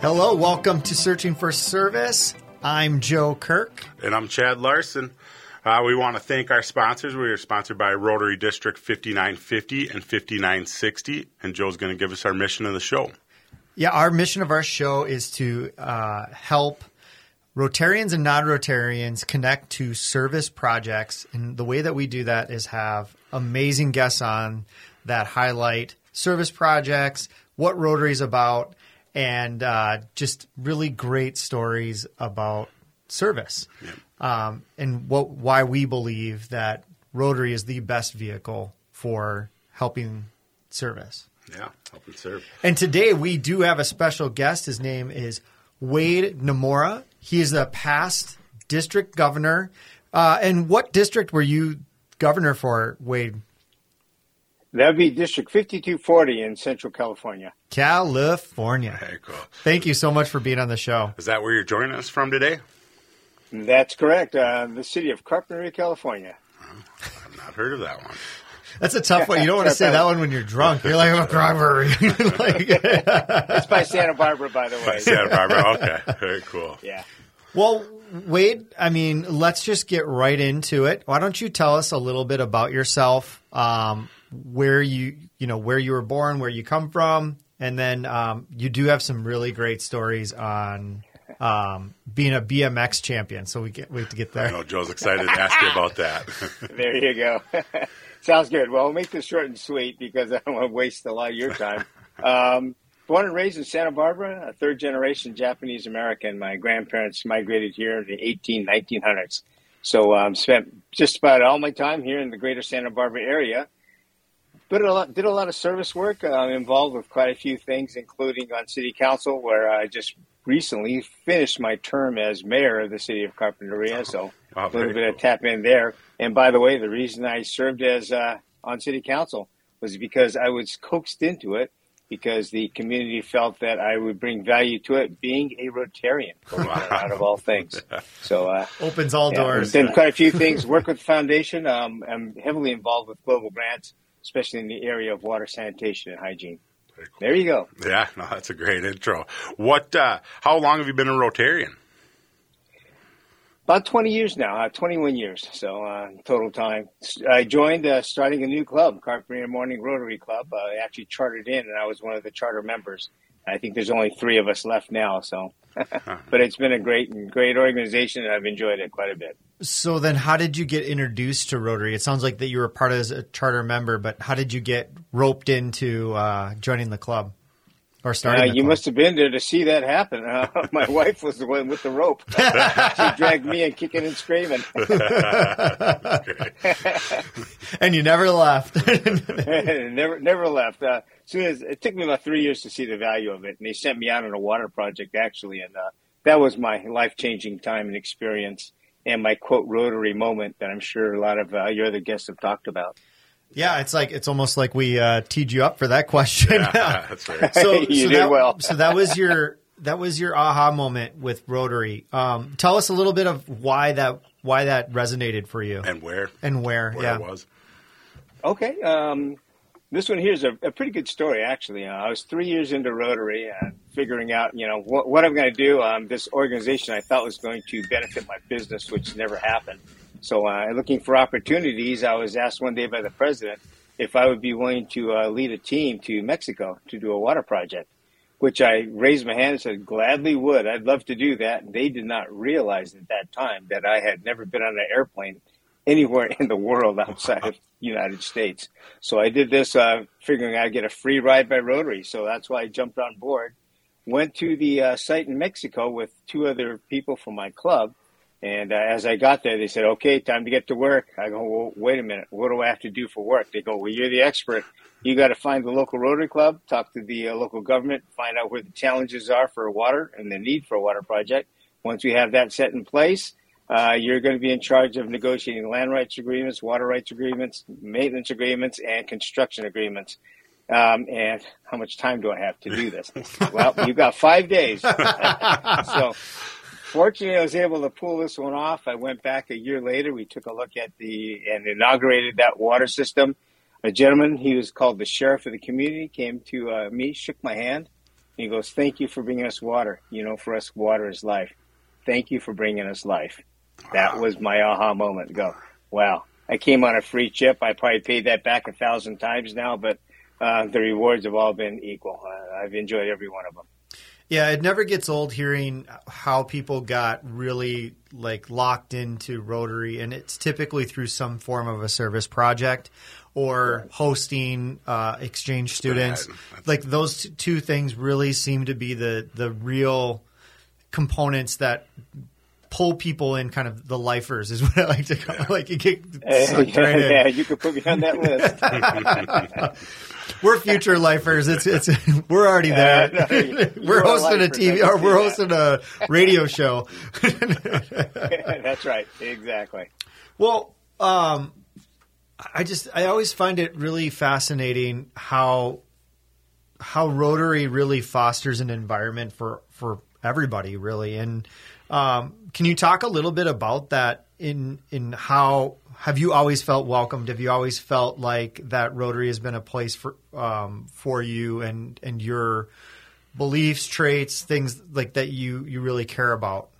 Hello, welcome to Searching for Service. I'm Joe Kirk. And I'm Chad Larson. Uh, we want to thank our sponsors. We are sponsored by Rotary District 5950 and 5960. And Joe's going to give us our mission of the show. Yeah, our mission of our show is to uh, help Rotarians and non Rotarians connect to service projects. And the way that we do that is have amazing guests on that highlight service projects, what Rotary is about, and uh, just really great stories about service. Um, and what why we believe that Rotary is the best vehicle for helping service. Yeah, helping serve. And today we do have a special guest. His name is Wade Nomura. He is a past district governor. Uh, and what district were you governor for, Wade? That'd be District 5240 in Central California. California. Very cool. Thank you so much for being on the show. Is that where you're joining us from today? That's correct. Uh, the city of Carpinteria, California. I've not heard of that one. That's a tough one. You don't want to say that one when you're drunk. You're like, I'm a driver. like, It's by Santa Barbara, by the way. Santa Barbara. Okay, very cool. Yeah. well, Wade, I mean, let's just get right into it. Why don't you tell us a little bit about yourself, um, where you, you know, where you were born, where you come from, and then um, you do have some really great stories on um, being a BMX champion. So we get we have to get there. I know Joe's excited to ask you about that. There you go. Sounds good. Well, I'll make this short and sweet because I don't want to waste a lot of your time. Um, born and raised in Santa Barbara, a third generation Japanese American. My grandparents migrated here in the 18, 1900s. So um, spent just about all my time here in the greater Santa Barbara area. But a lot, did a lot of service work. Uh, involved with quite a few things, including on city council, where I just recently finished my term as mayor of the city of Carpinteria. So Wow, a little very bit of tap in there. And by the way, the reason I served as uh, on city council was because I was coaxed into it because the community felt that I would bring value to it, being a Rotarian, believe it or not, out of all things. So uh, Opens all yeah, doors. I've done quite a few things. Work with the foundation. Um, I'm heavily involved with global grants, especially in the area of water sanitation and hygiene. Cool. There you go. Yeah, no, that's a great intro. What? Uh, how long have you been a Rotarian? About 20 years now, uh, 21 years, so uh, total time. I joined uh, starting a new club, Carpinteria Morning Rotary Club. Uh, I actually chartered in, and I was one of the charter members. I think there's only three of us left now, so. but it's been a great, great organization, and I've enjoyed it quite a bit. So then, how did you get introduced to Rotary? It sounds like that you were part of as a charter member, but how did you get roped into uh, joining the club or starting? Uh, you club? must have been there to see that happen. Uh, my wife was the one with the rope. she dragged me in kicking and screaming. and you never left. never, never left. Uh, soon as it took me about three years to see the value of it, and they sent me out on a water project actually, and uh, that was my life changing time and experience, and my quote Rotary moment that I'm sure a lot of uh, your other guests have talked about. yeah, it's like it's almost like we uh, teed you up for that question. Yeah, that's right. so, You so did that, well. so that was your that was your aha moment with Rotary. Um, tell us a little bit of why that why that resonated for you And where? and where. Where yeah. it was? Okay. Um, this one here is a, a pretty good story, actually. Uh, I was three years into Rotary, and figuring out, you know, what, what I'm going to do. Um, this organization I thought was going to benefit my business, which never happened. So, uh, looking for opportunities, I was asked one day by the president if I would be willing to uh, lead a team to Mexico to do a water project, which I raised my hand and said, gladly would. I'd love to do that. And they did not realize at that time that I had never been on an airplane anywhere in the world outside of the United States. So I did this, uh, figuring I'd get a free ride by Rotary. So that's why I jumped on board. Went to the uh, site in Mexico with two other people from my club. And uh, as I got there, they said, okay, time to get to work. I go, well, wait a minute. What do I have to do for work? They go, well, you're the expert. You got to find the local Rotary Club, talk to the uh, local government, find out where the challenges are for water and the need for a water project. Once we have that set in place, uh, you're going to be in charge of negotiating land rights agreements, water rights agreements, maintenance agreements, and construction agreements. Um, and how much time do I have to do this? well, you've got five days. so, fortunately, I was able to pull this one off. I went back a year later. We took a look at the and inaugurated that water system. A gentleman, he was called the sheriff of the community, came to uh, me, shook my hand, And he goes, "Thank you for bringing us water. You know, for us, water is life. Thank you for bringing us life." That was my aha moment. Go, wow! I came on a free chip. I probably paid that back a thousand times now, but uh, the rewards have all been equal. Uh, I've enjoyed every one of them. Yeah, it never gets old hearing how people got really like locked into Rotary, and it's typically through some form of a service project or hosting uh, exchange students. Like those two things really seem to be the the real components that pull people in kind of the lifers is what I like to call yeah. like you get sucked yeah, right yeah, you could put me on that list. we're future lifers. It's it's we're already there. Uh, no, we're hosting a TV or we're hosting a radio show. That's right. Exactly. Well, um, I just I always find it really fascinating how how Rotary really fosters an environment for for everybody really and um, can you talk a little bit about that in in how have you always felt welcomed? Have you always felt like that Rotary has been a place for um, for you and and your beliefs, traits, things like that you you really care about?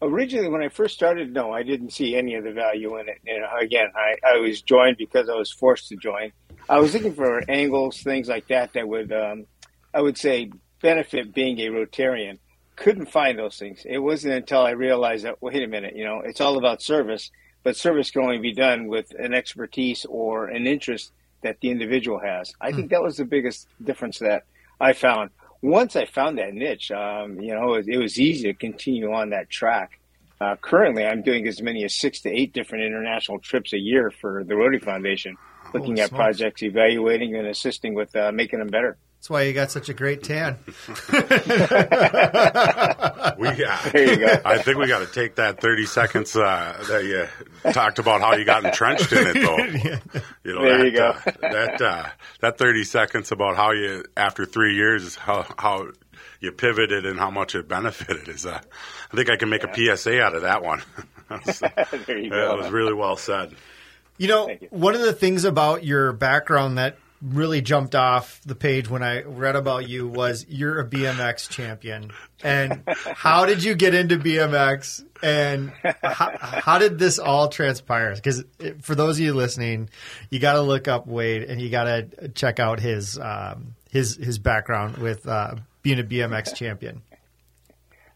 Originally, when I first started, no, I didn't see any of the value in it. And again, I, I was joined because I was forced to join. I was looking for angles, things like that, that would, um, I would say, benefit being a Rotarian couldn't find those things. It wasn't until I realized that, wait a minute, you know, it's all about service, but service can only be done with an expertise or an interest that the individual has. I think hmm. that was the biggest difference that I found. Once I found that niche, um, you know, it, it, was easy to continue on that track. Uh, currently, I'm doing as many as six to eight different international trips a year for the Rotary Foundation, looking at projects, evaluating, and assisting with uh, making them better. That's why you got such a great tan. we got, there you go. I think we got to take that 30 seconds uh, that you talked about how you got entrenched in it, though. You know, there that, you go. uh, that, uh, that 30 seconds about how you, after three years, how, how you pivoted and how much it benefited is, uh, I think I can make yeah. a PSA out of that one. there you go. It was really well said. You know, you. one of the things about your background that really jumped off the page when I read about you was you're a BMX champion. And how did you get into BMX? And how, how did this all transpire? Because for those of you listening, you got to look up Wade and you got to check out his um, his his background with uh, being a BMX champion.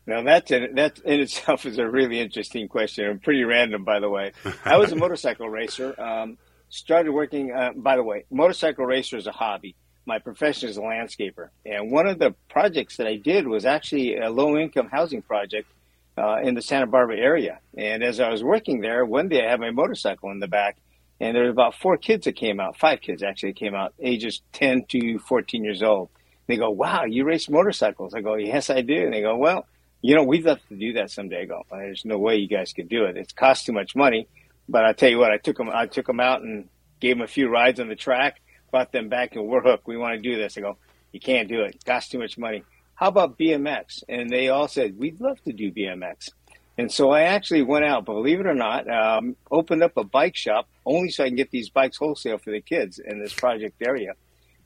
Now that's in, that in itself is a really interesting question and pretty random, by the way. I was a motorcycle racer. Um, started working. Uh, by the way, motorcycle racer is a hobby. My profession is a landscaper, and one of the projects that I did was actually a low income housing project uh, in the Santa Barbara area. And as I was working there, one day I had my motorcycle in the back, and there were about four kids that came out, five kids actually came out, ages 10 to 14 years old. They go, "Wow, you race motorcycles?" I go, "Yes, I do." And they go, "Well." You know, we'd love to do that someday. I go, there's no way you guys could do it. It's cost too much money but I tell you what, I took them. I took them out and gave them a few rides on the track. Brought them back and we're hooked. We want to do this. I go, you can't do it. costs too much money. How about BMX? And they all said we'd love to do BMX. And so I actually went out, believe it or not, um, opened up a bike shop only so I can get these bikes wholesale for the kids in this project area.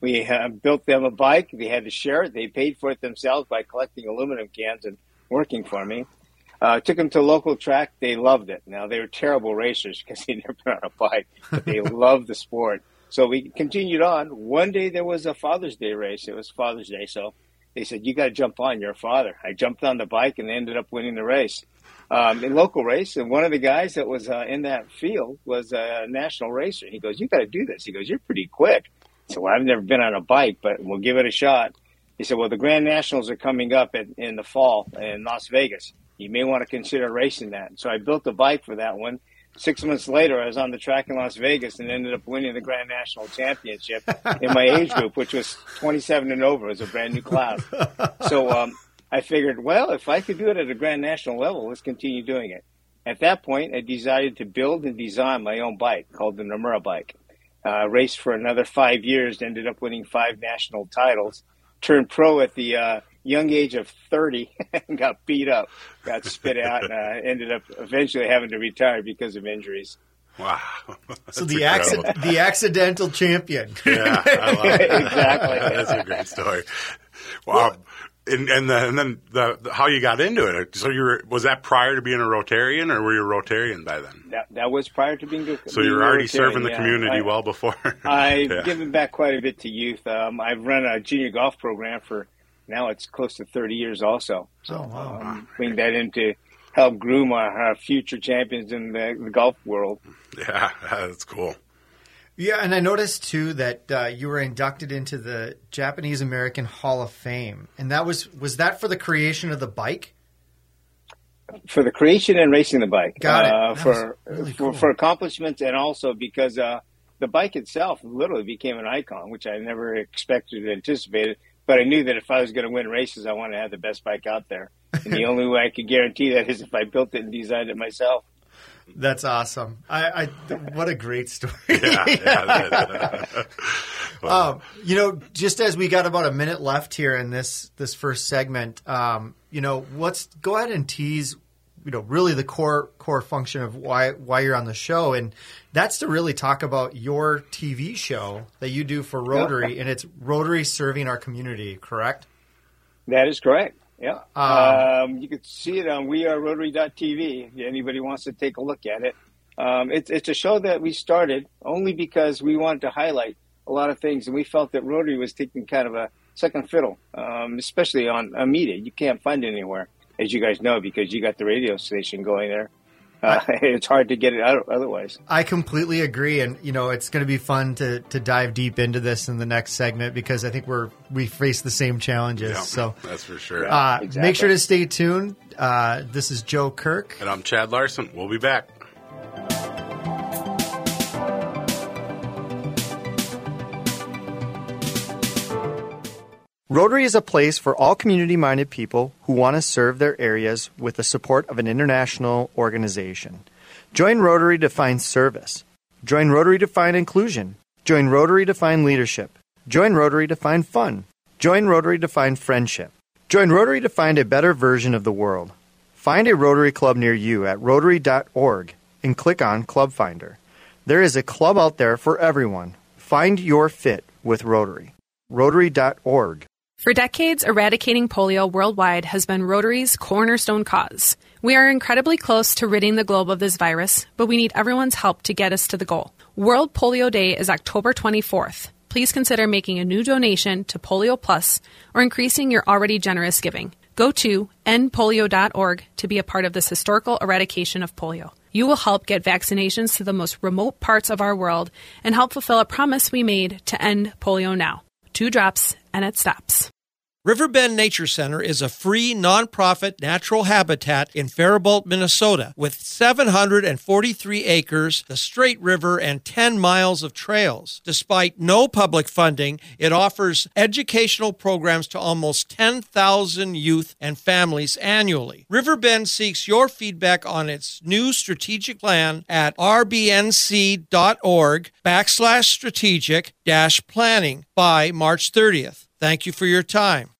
We uh, built them a bike. They had to share it. They paid for it themselves by collecting aluminum cans and working for me. Uh, took them to local track. They loved it. Now they were terrible racers because they never been on a bike, but they loved the sport. So we continued on. One day there was a Father's Day race. It was Father's Day, so they said you got to jump on. You're a father. I jumped on the bike and ended up winning the race. Um, in local race, and one of the guys that was uh, in that field was a national racer. He goes, "You got to do this." He goes, "You're pretty quick." So well, I've never been on a bike, but we'll give it a shot. He said, "Well, the Grand Nationals are coming up in, in the fall in Las Vegas you may want to consider racing that. So I built a bike for that one. Six months later, I was on the track in Las Vegas and ended up winning the Grand National Championship in my age group, which was 27 and over. It was a brand new class. So um, I figured, well, if I could do it at a Grand National level, let's continue doing it. At that point, I decided to build and design my own bike called the Nomura bike. Uh, raced for another five years, ended up winning five national titles. Turned pro at the uh, young age of 30 and got beat up, got spit out, and uh, ended up eventually having to retire because of injuries. Wow. so the acci- the accidental champion. yeah, I love exactly. That's a great story. Wow. And, and, the, and then the, the, how you got into it. So you were, was that prior to being a Rotarian, or were you a Rotarian by then? That, that was prior to being. So you were already serving the yeah. community I, well before. I've yeah. given back quite a bit to youth. Um, I've run a junior golf program for now it's close to 30 years also. So oh, wow. um, bring that into help groom our, our future champions in the, the, golf world. Yeah, that's cool. Yeah, and I noticed too that uh, you were inducted into the Japanese American Hall of Fame, and that was was that for the creation of the bike? For the creation and racing the bike. Got it. Uh, for, really cool. for, for accomplishments, and also because uh, the bike itself literally became an icon, which I never expected or anticipated. But I knew that if I was going to win races, I wanted to have the best bike out there, and the only way I could guarantee that is if I built it and designed it myself. That's awesome. I, I what a great story. yeah, yeah um, you know, just as we got about a minute left here in this this first segment, um, you know, let's go ahead and tease, you know, really the core core function of why why you're on the show, and that's to really talk about your TV show that you do for Rotary, and it's Rotary serving our community. Correct? That is correct. Yeah. Um, um, you can see it on wearerotary.tv if anybody wants to take a look at it. Um, it's, it's a show that we started only because we wanted to highlight a lot of things, and we felt that Rotary was taking kind of a second fiddle, um, especially on, on media. You can't find it anywhere, as you guys know, because you got the radio station going there. Uh, it's hard to get it out otherwise. I completely agree, and you know it's going to be fun to to dive deep into this in the next segment because I think we're we face the same challenges. Yeah, so that's for sure. Uh, exactly. Make sure to stay tuned. Uh, this is Joe Kirk, and I'm Chad Larson. We'll be back. Rotary is a place for all community minded people who want to serve their areas with the support of an international organization. Join Rotary to find service. Join Rotary to find inclusion. Join Rotary to find leadership. Join Rotary to find fun. Join Rotary to find friendship. Join Rotary to find a better version of the world. Find a Rotary Club near you at rotary.org and click on Club Finder. There is a club out there for everyone. Find your fit with Rotary. Rotary.org. For decades, eradicating polio worldwide has been Rotary's cornerstone cause. We are incredibly close to ridding the globe of this virus, but we need everyone's help to get us to the goal. World Polio Day is October 24th. Please consider making a new donation to Polio Plus or increasing your already generous giving. Go to endpolio.org to be a part of this historical eradication of polio. You will help get vaccinations to the most remote parts of our world and help fulfill a promise we made to end polio now. Two drops and it stops. Riverbend Nature Center is a free nonprofit natural habitat in Faribault, Minnesota, with 743 acres, the Straight River, and 10 miles of trails. Despite no public funding, it offers educational programs to almost 10,000 youth and families annually. Riverbend seeks your feedback on its new strategic plan at rbnc.org backslash strategic dash planning by March 30th. Thank you for your time.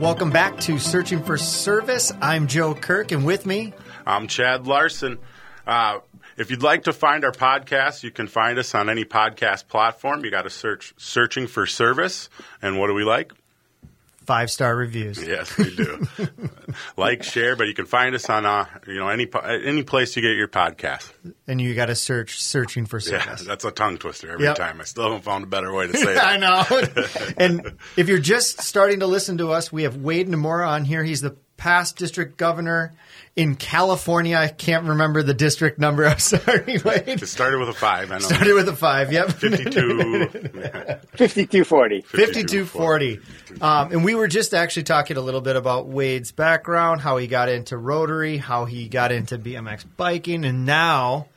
Welcome back to Searching for Service. I'm Joe Kirk, and with me, I'm Chad Larson. Uh, if you'd like to find our podcast, you can find us on any podcast platform. You got to search "Searching for Service," and what do we like? Five star reviews. Yes, we do. like, share, but you can find us on uh, you know any any place you get your podcast. And you got to search searching for service. Yeah, that's a tongue twister every yep. time. I still haven't found a better way to say it. I know. and if you're just starting to listen to us, we have Wade Nomura on here. He's the past district governor in California. I can't remember the district number. I'm sorry. Wait. It started with a five. I know. Started with a five. Yep. 52. 5240. 5240. Um, and we were just actually talking a little bit about Wade's background, how he got into Rotary, how he got into BMX biking, and now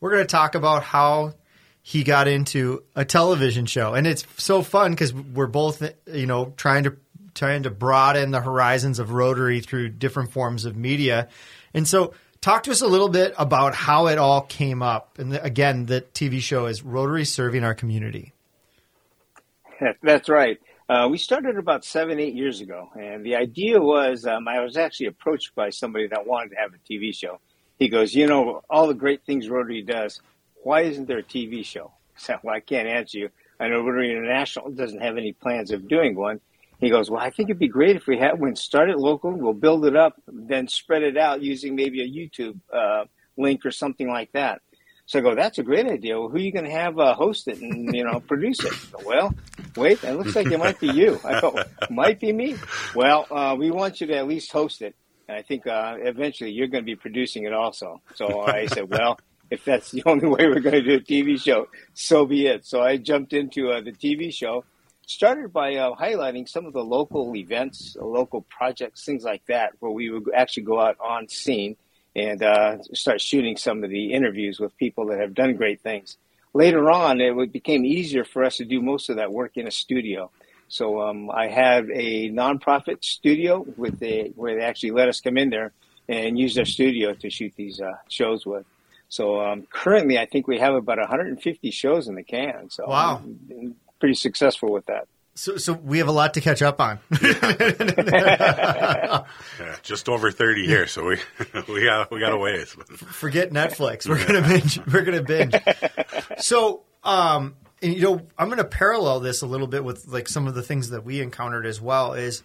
we're going to talk about how he got into a television show. And it's so fun because we're both, you know, trying to trying to broaden the horizons of Rotary through different forms of media. And so, talk to us a little bit about how it all came up. And again, the TV show is Rotary Serving Our Community. That's right. Uh, we started about seven, eight years ago. And the idea was um, I was actually approached by somebody that wanted to have a TV show. He goes, You know, all the great things Rotary does, why isn't there a TV show? I said, Well, I can't answer you I know Rotary International doesn't have any plans of doing one. He goes, well, I think it'd be great if we had one. Start it local, we'll build it up, then spread it out using maybe a YouTube uh, link or something like that. So I go, that's a great idea. Well, who are you going to have uh, host it and you know produce it? Go, well, wait, it looks like it might be you. I go, might be me. Well, uh, we want you to at least host it, and I think uh, eventually you're going to be producing it also. So I said, well, if that's the only way we're going to do a TV show, so be it. So I jumped into uh, the TV show. Started by uh, highlighting some of the local events, uh, local projects, things like that, where we would actually go out on scene and uh, start shooting some of the interviews with people that have done great things. Later on, it became easier for us to do most of that work in a studio. So um, I have a nonprofit studio with a, where they actually let us come in there and use their studio to shoot these uh, shows with. So um, currently, I think we have about 150 shows in the can. So wow, pretty successful with that. So, so we have a lot to catch up on. yeah, just over thirty here, so we we got we got a ways. Forget Netflix. We're gonna binge. We're gonna binge. So, um, and, you know, I'm gonna parallel this a little bit with like some of the things that we encountered as well. Is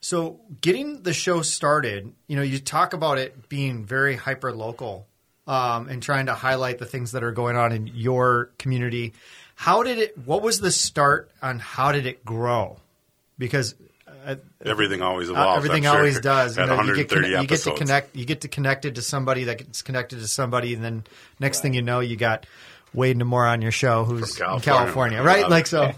so getting the show started. You know, you talk about it being very hyper local um, and trying to highlight the things that are going on in your community how did it? What was the start on how did it grow? Because uh, everything always uh, evolves. everything always does. You, know, you, get, you get to connect. You get to connected to somebody that gets connected to somebody, and then next right. thing you know, you got Wade Nomura on your show, who's California. in California, right? Like so.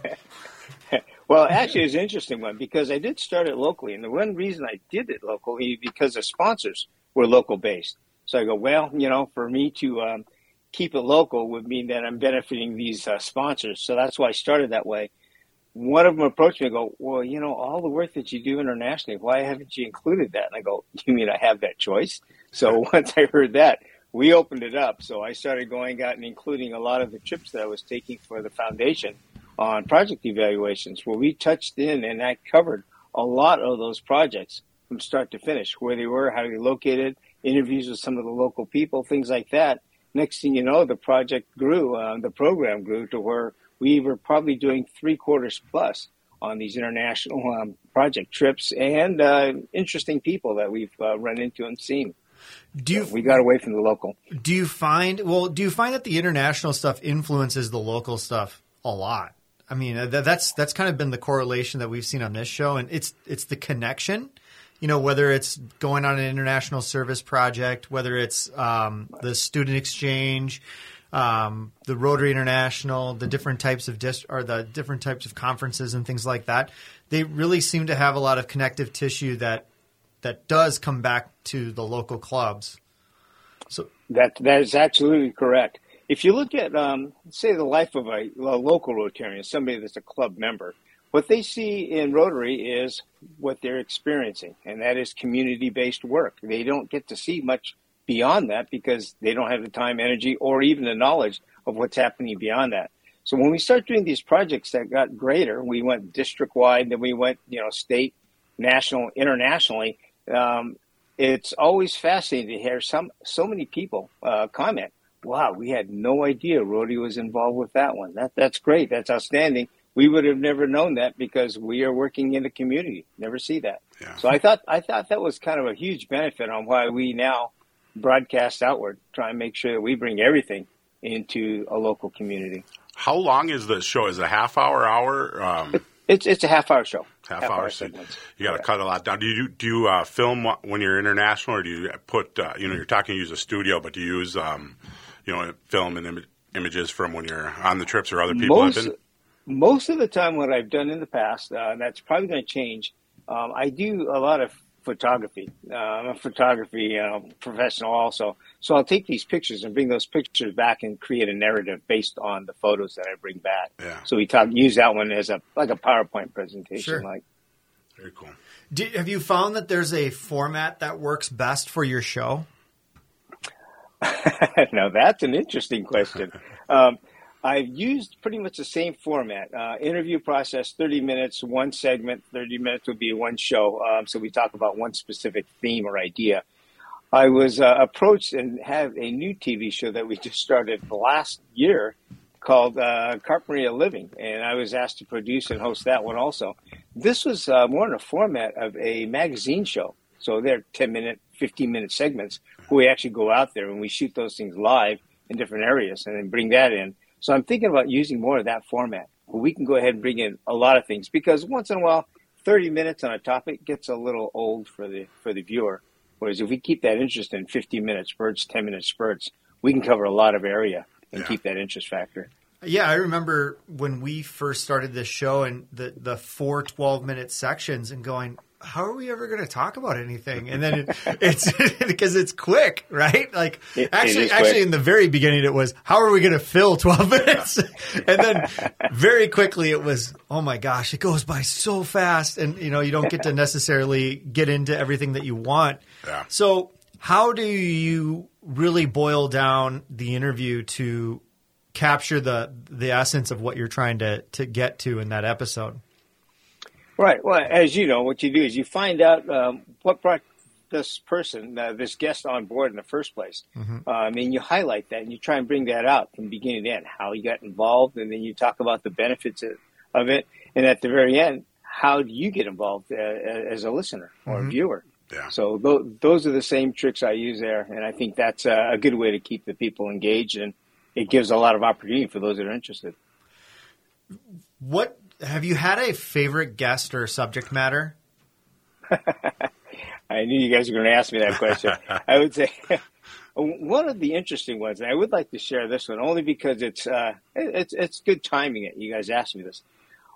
well, actually, it's an interesting one because I did start it locally, and the one reason I did it locally because the sponsors were local based. So I go, well, you know, for me to um, keep it local would mean that I'm benefiting these uh, sponsors. So that's why I started that way. One of them approached me and go, well, you know, all the work that you do internationally, why haven't you included that? And I go, you mean I have that choice? So once I heard that, we opened it up. So I started going out and including a lot of the trips that I was taking for the foundation on project evaluations where we touched in and I covered a lot of those projects from start to finish, where they were, how they located, interviews with some of the local people, things like that next thing you know, the project grew, uh, the program grew to where we were probably doing three quarters plus on these international um, project trips and uh, interesting people that we've uh, run into and seen. Do you, so we got away from the local. Do you find well? Do you find that the international stuff influences the local stuff a lot? I mean, uh, that's that's kind of been the correlation that we've seen on this show, and it's it's the connection you know, whether it's going on an international service project, whether it's um, the student exchange, um, the Rotary International, the different types of or the different types of conferences and things like that, they really seem to have a lot of connective tissue that that does come back to the local clubs. So that that is absolutely correct. If you look at, um, say, the life of a, a local Rotarian, somebody that's a club member, what they see in Rotary is what they're experiencing, and that is community based work. They don't get to see much beyond that because they don't have the time, energy, or even the knowledge of what's happening beyond that. So when we start doing these projects that got greater, we went district wide, then we went, you know, state, national, internationally. Um, it's always fascinating to hear some so many people uh, comment. Wow, we had no idea Rotary was involved with that one. That that's great. That's outstanding we would have never known that because we are working in the community. Never see that. Yeah. So I thought I thought that was kind of a huge benefit on why we now broadcast outward, try and make sure that we bring everything into a local community. How long is the show? Is it a half hour, hour? Um, it's it's a half hour show. Half, half hour. hour so you got to cut a lot down. Do you do you uh, film when you're international, or do you put uh, you know you're talking use a studio, but do you use um, you know film and Im- images from when you're on the trips or other people Most, have been? Most of the time, what I've done in the past, uh, that's probably going to change. Um, I do a lot of photography. Uh, I'm a photography uh, professional also, so I'll take these pictures and bring those pictures back and create a narrative based on the photos that I bring back. Yeah. So we talk use that one as a like a PowerPoint presentation. Sure. Like, very cool. Do, have you found that there's a format that works best for your show? now that's an interesting question. Um, I've used pretty much the same format. Uh, interview process, 30 minutes, one segment, 30 minutes would be one show. Um, so we talk about one specific theme or idea. I was uh, approached and have a new TV show that we just started last year called uh, Carpinteria Living, and I was asked to produce and host that one also. This was uh, more in the format of a magazine show. So they're 10 minute, 15 minute segments where we actually go out there and we shoot those things live in different areas and then bring that in. So I'm thinking about using more of that format where we can go ahead and bring in a lot of things because once in a while, 30 minutes on a topic gets a little old for the for the viewer. Whereas if we keep that interest in 15 minute spurts, 10 minute spurts, we can cover a lot of area and Yeah. keep that interest factor. Yeah, I remember when we first started this show and the the four 12 minute sections and going, how are we ever going to talk about anything? And then it, it's because it's quick, right? Like It- it actually, is actually in the very beginning, it was how are we going to fill 12 minutes? and then very quickly it was, oh my gosh, it goes by so fast. And you know, you don't get to necessarily get into everything that you want. Yeah. So how do you really boil down the interview to capture the the essence of what you're trying to to get to in that episode. Right. Well, as you know, what you do is you find out um, what brought this person, uh, this guest on board in the first place. Mm-hmm. Um, and you highlight that and you try and bring that out from beginning to end, how he got involved, and then you talk about the benefits of- of it. And at the very end, how do you get involved uh, as a listener or Mm-hmm. a viewer? Yeah. So th- those are the same tricks I use there, and I think that's a, a good way to keep the people engaged, and it gives a lot of opportunity for those that are interested. What have you had a favorite guest or subject matter? I knew you guys were going to ask me that question. I would say one of the interesting ones, and I would like to share this one only because it's uh, it's it's good timing. It you guys asked me this.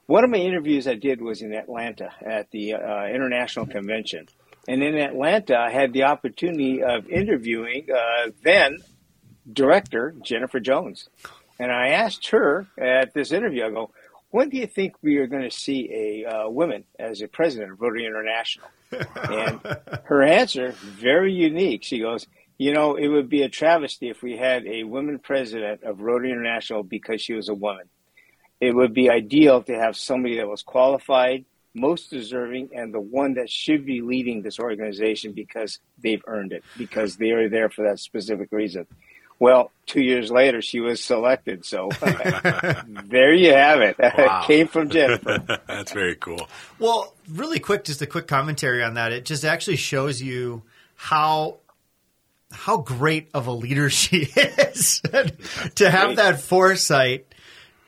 One of my interviews I did was in Atlanta at the uh, International Convention, and in Atlanta I had the opportunity of interviewing uh, then director Jennifer Jones, and I asked her at this interview. I go, "When do you think we are going to see a uh, woman as a president of Rotary International?" And her answer, very unique. She goes, You know, it would be a travesty if we had a woman president of Rotary International because she was a woman. It would be ideal to have somebody that was qualified, most deserving, and the one that should be leading this organization because they've earned it, because they are there for that specific reason. Well, two years later, she was selected. So there you have it. Wow. It came from Jennifer. That's very cool. Well, really quick, just a quick commentary on that. It just actually shows you how how great of a leader she is to have Great. that foresight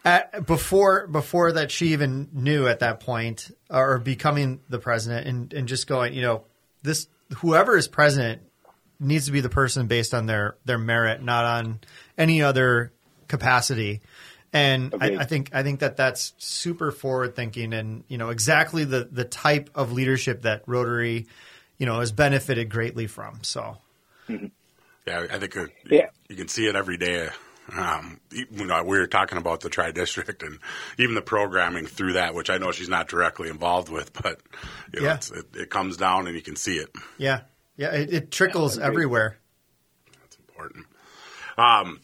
at, before before that she even knew at that point uh, or becoming the president and, and just going, you know, this whoever is president needs to be the person based on their their merit, not on any other capacity. And I, I think I think that that's super forward thinking, and you know exactly the the type of leadership that Rotary, you know, has benefited greatly from. So Yeah, I think uh, Yeah. you can see it every day. Um, you know, we were talking about the Tri District and even the programming through that, which I know she's not directly involved with, but you know, Yeah. it's, it, it comes down and you can see it. yeah, yeah, it, it trickles agreed. everywhere. That's important. Um,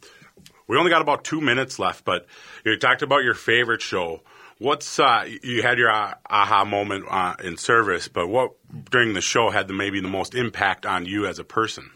we only got about two minutes left, but you talked about your favorite show. What's uh, you had your uh, aha moment uh, in service, but what during the show had the maybe the most impact on you as a person?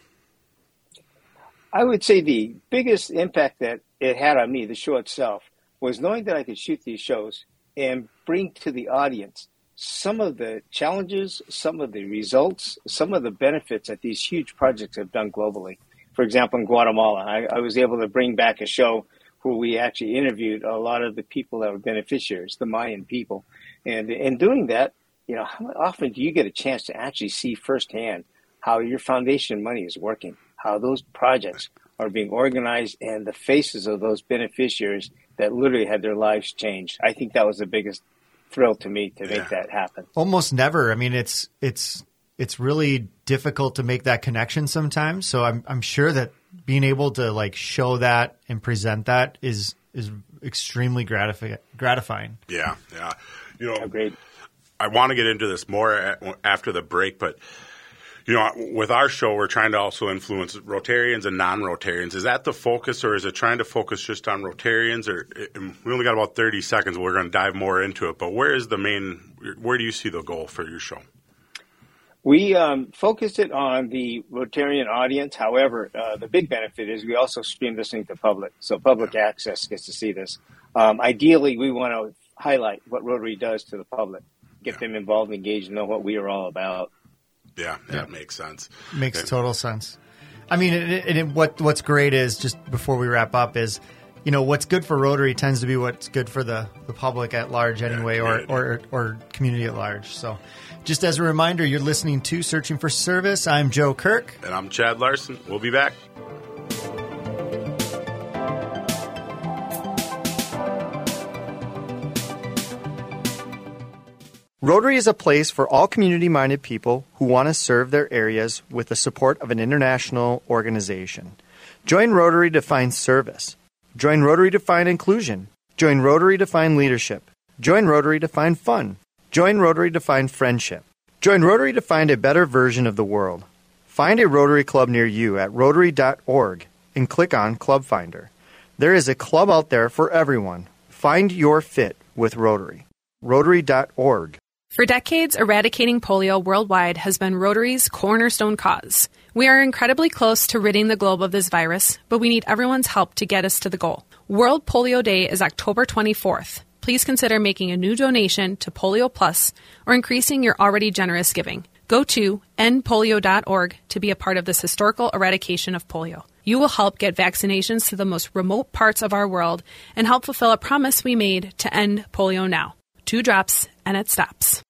I would say the biggest impact that it had on me, the show itself, was knowing that I could shoot these shows and bring to the audience some of the challenges, some of the results, some of the benefits that these huge projects have done globally. For example, in Guatemala, I, I was able to bring back a show where we actually interviewed a lot of the people that were beneficiaries, the Mayan people. And in doing that, you know, how often do you get a chance to actually see firsthand how your foundation money is working, how those projects are being organized, and the faces of those beneficiaries that literally had their lives changed? I think that was the biggest thrill to me to Yeah. make that happen. Almost never. I mean, it's it's it's really difficult to make that connection sometimes. So I'm I'm sure that being able to like show that and present that is is extremely gratifi- gratifying. Yeah, yeah. You know, Agreed. I want to get into this more a- after the break, but you know, with our show, we're trying to also influence Rotarians and non-Rotarians. Is that the focus, or is it trying to focus just on Rotarians? Or we only got about thirty seconds. We're going to dive more into it, but where is the main? Where do you see the goal for your show? We um, focused it on the Rotarian audience. However, uh, the big benefit is we also stream this thing to public, so public access gets to see this. Um, ideally, we want to highlight what Rotary does to the public, get them involved, engaged, and know what we are all about. Yeah, that makes sense. Makes total sense. I mean, and it, it, what what's great is just before we wrap up is, you know, what's good for Rotary tends to be what's good for the, the public at large anyway, or, or or community at large. So, just as a reminder, you're listening to Searching for Service. I'm Joe Kirk. And I'm Chad Larson. We'll be back. Rotary is a place for all community minded people who want to serve their areas with the support of an international organization. Join Rotary to find service. Join Rotary to find inclusion. Join Rotary to find leadership. Join Rotary to find fun. Join Rotary to find friendship. Join Rotary to find a better version of the world. Find a Rotary Club near you at rotary.org and click on Club Finder. There is a club out there for everyone. Find your fit with Rotary. Rotary.org. For decades, eradicating polio worldwide has been Rotary's cornerstone cause. We are incredibly close to ridding the globe of this virus, but we need everyone's help to get us to the goal. World Polio Day is October 24th. Please consider making a new donation to Polio Plus or increasing your already generous giving. Go to endpolio.org to be a part of this historical eradication of polio. You will help get vaccinations to the most remote parts of our world and help fulfill a promise we made to end polio now. Two drops and it stops.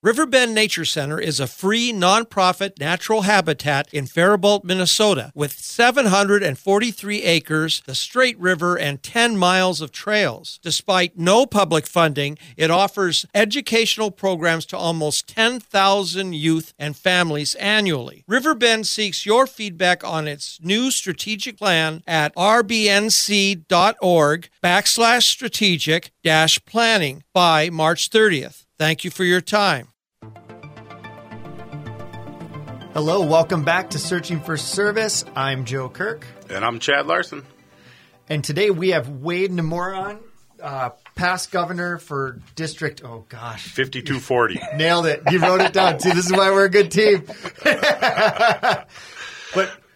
Riverbend Nature Center is a free nonprofit natural habitat in Faribault, Minnesota, with 743 acres, the Straight River, and 10 miles of trails. Despite no public funding, it offers educational programs to almost 10,000 youth and families annually. Riverbend seeks your feedback on its new strategic plan at rbnc.org backslash strategic dash planning by March 30th. Thank you for your time. Hello, welcome back to Searching for Service. I'm Joe Kirk, And I'm Chad Larson. and today we have Wade Nomura, uh, past governor for District. Oh gosh, 5240. nailed it! You wrote it down. See, this is why we're a good team. but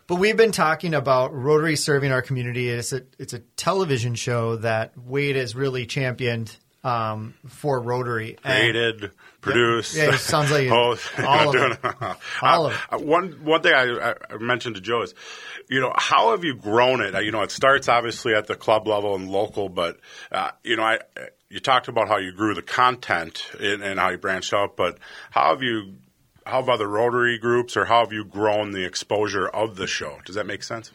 but we've been talking about Rotary serving our community. It's a it's a television show that Wade has really championed um, for Rotary. And- Created, produced. Yeah, it sounds like it- oh, all of it. All of Uh, One one thing I, I mentioned to Joe is, you know, how have you grown it? Uh, You know, it starts obviously at the club level and local, but uh, you know, I you talked about how you grew the content and, and how you branched out, but how have you? How have other Rotary groups, or how have you grown the exposure of the show? Does that make sense?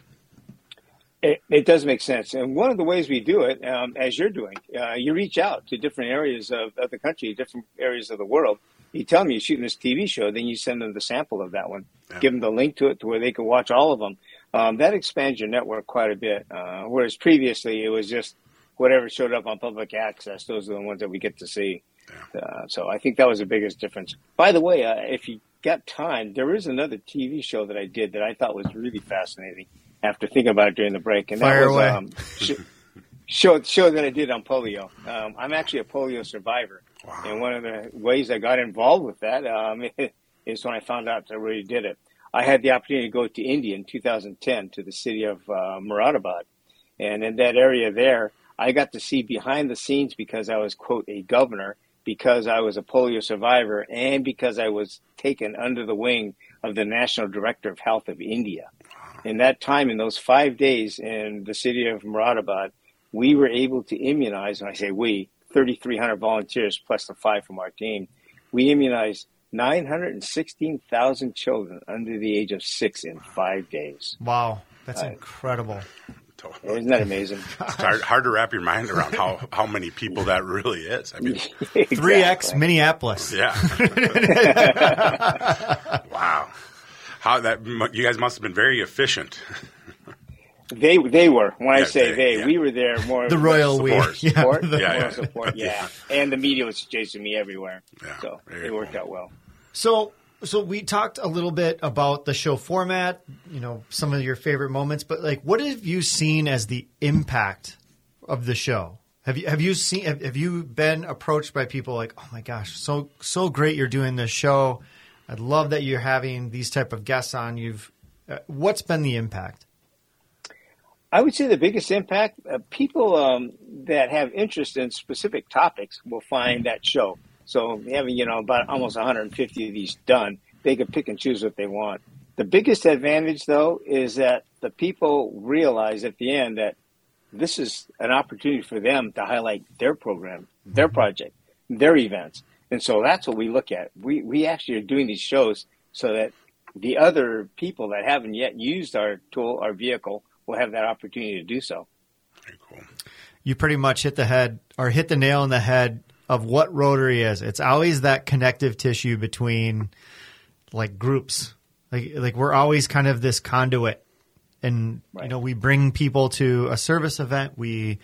It, it does make sense. And one of the ways we do it, um, as you're doing, uh, you reach out to different areas of, of the country, different areas of the world. You tell them you're shooting this TV show, then you send them the sample of that one, Yeah. give them the link to it to where they can watch all of them. Um, that expands your network quite a bit. Uh, whereas previously it was just whatever showed up on public access, those are the ones that we get to see. Uh, so I think that was the biggest difference. By the way, uh, if you got time, there is another TV show that I did that I thought was really fascinating after thinking about it during the break, and Fire that was away. um, sh- show show that I did on polio. Um, I'm actually a polio survivor, Wow. and one of the ways I got involved with that um, is when I found out that I really did it. I had the opportunity to go to India in 2010 to the city of uh, Muradabad, and in that area there, I got to see behind the scenes because I was quote a governor because I was a polio survivor and because I was taken under the wing of the National Director of Health of India. In that time, in those five days in the city of Muradabad, we were able to immunize, and I say we, 3,300 volunteers plus the five from our team, we immunized 916,000 children under the age of six in five days. Wow, that's Right. incredible. Isn't that amazing? It's hard, hard to wrap your mind around how, how many people that really is. I mean, Three X Minneapolis. yeah. wow. How that you guys must have been very efficient. They they were. When I say they- they, yeah. we were there more. The royal we. Support. Yeah, support, the- Yeah, moral yeah. support, yeah. And the media was chasing me everywhere, Yeah, so very it worked cool. out well. So, so we talked a little bit about the show format, you know, some of your favorite moments, but like, what have you seen as the impact of the show? Have you have you seen have, have you been approached by people like, oh my gosh, so so great you're doing this show? I love that you're having these type of guests on. You've uh, what's been the impact? I would say the biggest impact uh, people um, that have interest in specific topics will find that show. So having you know about almost 150 of these done, they can pick and choose what they want. The biggest advantage, though, is that the people realize at the end that this is an opportunity for them to highlight their program, their project, their events. And so that's what we look at. We, we actually are doing these shows so that the other people that haven't yet used our tool, our vehicle, will have that opportunity to do so. Very cool. You pretty much hit the head or hit the nail on the head of what Rotary is. It's always that connective tissue between like groups. Like like we're always kind of this conduit and right. you know we bring people to a service event we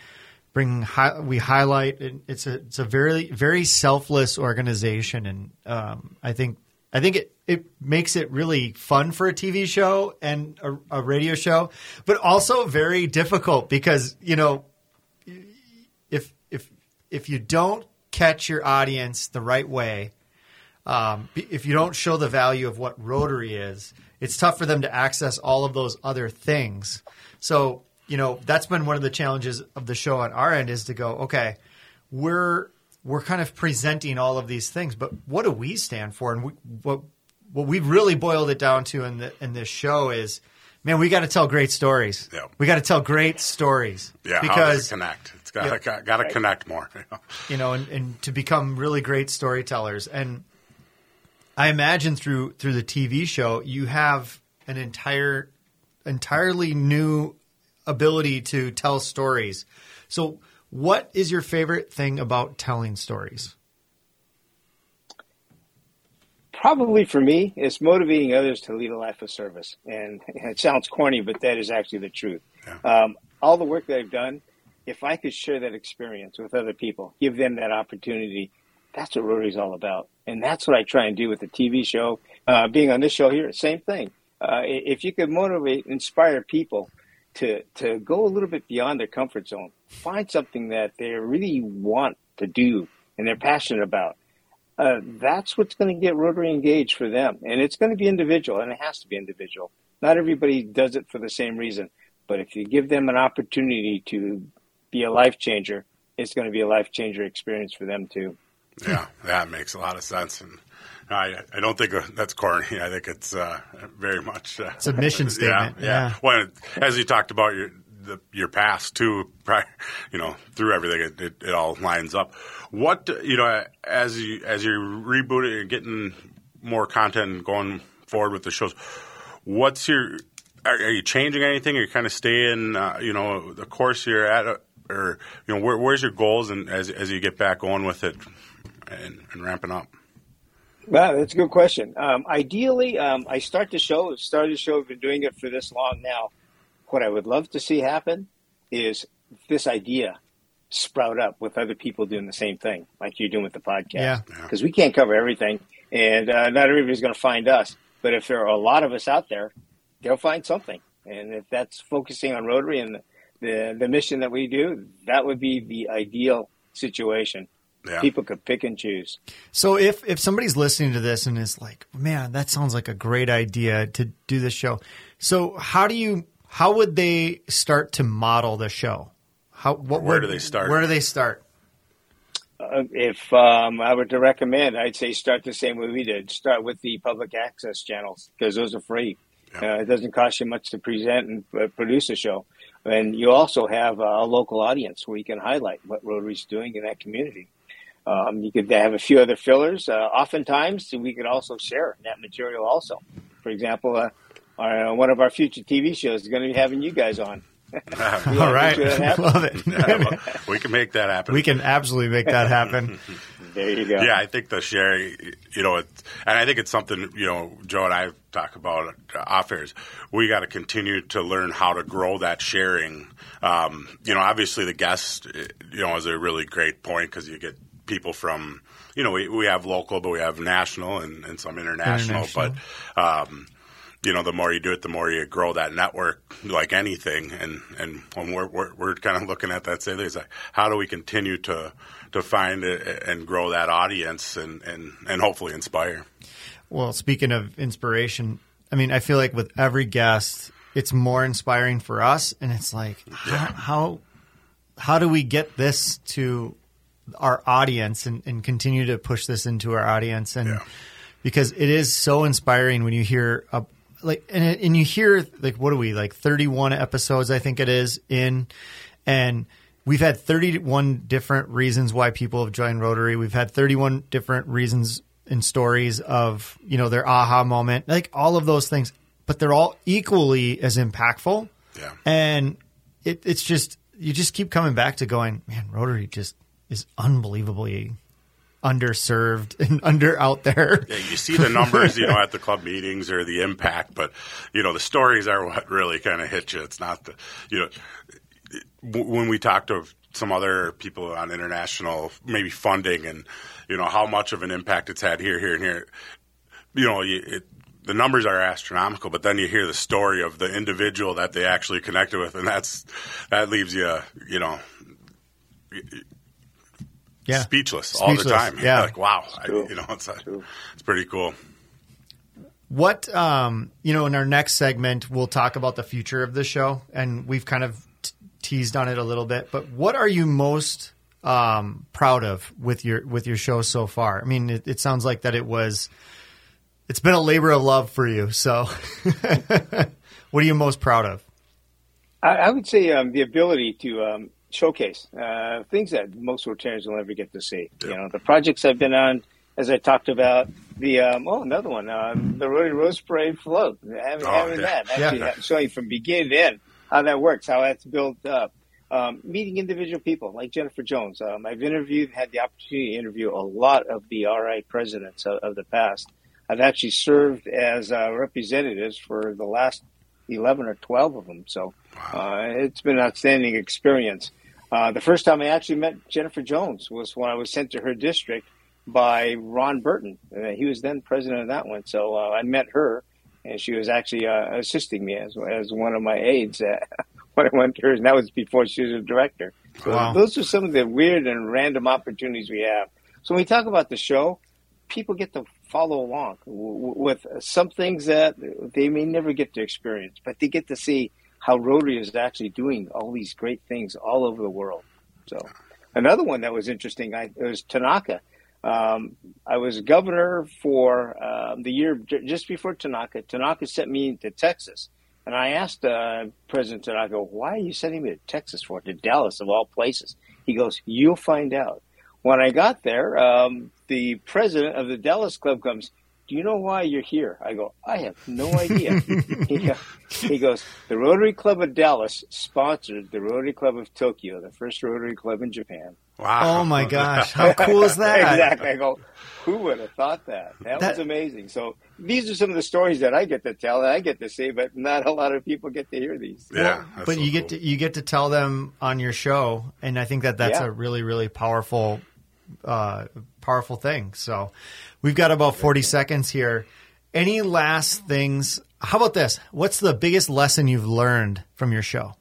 bring hi- we highlight it's a it's a very very selfless organization and um, I think I think it it makes it really fun for a TV show and a, a radio show but also very difficult because you know if if if you don't catch your audience the right way um, if you don't show the value of what Rotary is, it's tough for them to access all of those other things. So, you know, that's been one of the challenges of the show on our end is to go, okay, we're we're kind of presenting all of these things, but what do we stand for? And we, what what we've really boiled it down to in the in this show is, man, we got to tell great stories. Yeah. We got to tell great stories. Yeah, because connect. It's got to yeah, got to connect more. You know, and, and to become really great storytellers and I imagine through through the TV show, you have an entire entirely new ability to tell stories. So, what is your favorite thing about telling stories? Probably for me, it's motivating others to lead a life of service. And it sounds corny, but that is actually the truth. Yeah. Um, all the work that I've done, if I could share that experience with other people, give them that opportunity that's what Rotary's all about. And that's what I try and do with the TV show. Uh, being on this show here, same thing. Uh, if you could motivate, inspire people to, to go a little bit beyond their comfort zone, find something that they really want to do and they're passionate about, uh, that's what's going to get Rotary engaged for them. And it's going to be individual, and it has to be individual. Not everybody does it for the same reason. But if you give them an opportunity to be a life changer, it's going to be a life changer experience for them too. Yeah, that makes a lot of sense, and I I don't think that's corny. I think it's uh, very much uh, it's a mission statement. Yeah, yeah. yeah. Well, as you talked about your the, your past too, you know, through everything, it, it, it, all lines up. What you know, as you as you're rebooting and getting more content and going forward with the shows, what's your are, are you changing anything? Are you kind of staying, uh, you know, the course you're at, or you know, where, where's your goals and as as you get back on with it? and, and ramping up? Well, that's a good question. Um, ideally, um, I start the show. Started the show. I've been doing it for this long now. What I would love to see happen is this idea sprout up with other people doing the same thing, like you're doing with the podcast. Because yeah. we can't cover everything, and uh, not everybody's going to find us. But if there are a lot of us out there, they'll find something. And if that's focusing on Rotary and the, the, the mission that we do, that would be the ideal situation. Yeah. People could pick and choose. So if if somebody's listening to this and is like, "Man, that sounds like a great idea to do this show." So how do you how would they start to model the show? How what where do they start? Where do they start? Uh, if um, I were to recommend, I'd say start the same way we did. Start with the public access channels because those are free. Yeah. Uh, it doesn't cost you much to present and uh, produce a show. And you also have a local audience where you can highlight what Rotary's doing in that community. Um, you could have a few other fillers. Uh, oftentimes, we could also share that material. Also, for example, uh, our, uh, one of our future TV shows is going to be having you guys on. All right, love it. yeah, well, we can make that happen. We can absolutely make that happen. there you go. Yeah, I think the sharing, you know, and I think it's something you know, Joe and I talk about off airs. We got to continue to learn how to grow that sharing. Um, you know, obviously the guest, you know, is a really great point because you get people from you know we, we have local but we have national and, and some international, international. but um, you know, the more you do it, the more you grow that network, like anything. And and when we're we're, we're kind of looking at that, say, like, how do we continue to to find and grow that audience and and and hopefully inspire. Well, speaking of inspiration, I mean, I feel like with every guest, it's more inspiring for us, and it's like how how, how do we get this to our audience and, and continue to push this into our audience and. Yeah. Because it is so inspiring when you hear a, like and and you hear like what are we like 31 episodes I think it is in and we've had 31 different reasons why people have joined Rotary. We've had 31 different reasons and stories of, you know, their aha moment, like all of those things, but they're all equally as impactful. Yeah. And it, it's just you just keep coming back to going, man, Rotary just is unbelievably underserved and under out there. Yeah, you see the numbers, you know, at the club meetings or the impact, but you know, the stories are what really kind of hit you. It's not the, you know, when we talk to some other people on international, maybe funding and you know how much of an impact it's had here, here, and here. You know, it, the numbers are astronomical, but then you hear the story of the individual that they actually connected with, and that's that leaves you, you know, Yeah. speechless, all the time. yeah. like wow, I, you know, it's a, it's pretty cool. What um, you know, in our next segment, we'll talk about the future of the show, and we've kind of t- teased on it a little bit. But what are you most um, proud of with your with your show so far? I mean, it, it sounds like that it was. It's been a labor of love for you. So, what are you most proud of? I, I would say um, the ability to um, showcase uh, things that most Rotarians will never get to see. You know, the projects I've been on, as I talked about, the um, oh another one, um, the Rotary Rose Parade float, having, Oh, having yeah. that, actually Yeah. showing from beginning to end how that works, how that's built up. Um, meeting individual people like Jennifer Jones. Um, I've interviewed, had the opportunity to interview a lot of the RI presidents of, of the past. I've actually served as uh, representatives for the last 11 or 12 of them. So uh, it's been an outstanding experience. Uh, the first time I actually met Jennifer Jones was when I was sent to her district by Ron Burton. Uh, he was then president of that one. So uh, I met her, and she was actually uh, assisting me as, as one of my aides uh, when I went to hers, and that was before she was a director. So Wow. those are some of the weird and random opportunities we have. So when we talk about the show, people get to follow along w- w- with some things that they may never get to experience, but they get to see how Rotary is actually doing all these great things all over the world. So another one that was interesting, I, was Tanaka. Um, I was governor for um, the year just before Tanaka. Tanaka sent me to Texas. And I asked uh, President Tanaka, why are you sending me to Texas for, to Dallas of all places? He goes, you'll find out. When I got there, um, the president of the Dallas Club comes, do you know why you're here? I go, I have no idea. he, he goes, the Rotary Club of Dallas sponsored the Rotary Club of Tokyo, the first Rotary Club in Japan. Wow. Oh my gosh, how cool is that? exactly. I go, who would have thought that? That, That- was amazing. So these are some of the stories that I get to tell and I get to see, but not a lot of people get to hear these. Yeah, that's but so you get to you get to tell them on your show, and I think that that's Yeah. a really really powerful uh, powerful thing. So we've got about forty seconds here. Any last things? How about this? What's the biggest lesson you've learned from your show?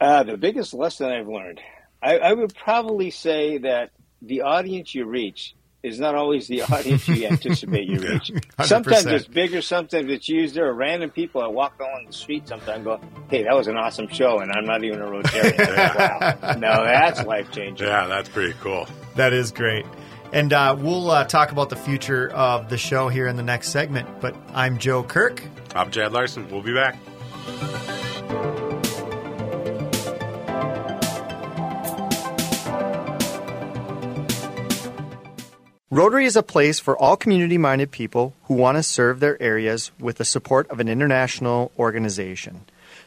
Uh, the biggest lesson I've learned, I, I would probably say that the audience you reach is not always the audience you anticipate you reach. Sometimes 100%. it's bigger, sometimes it's used. There are random people I walk along the street sometimes go, hey, that was an awesome show, and I'm not even a Rotarian. wow. No, that's life changing. Yeah, that's pretty cool. That is great. And uh, we'll uh, talk about the future of the show here in the next segment. But I'm Joe Kirk. I'm Chad Larson. We'll be back. Rotary is a place for all community minded people who want to serve their areas with the support of an international organization.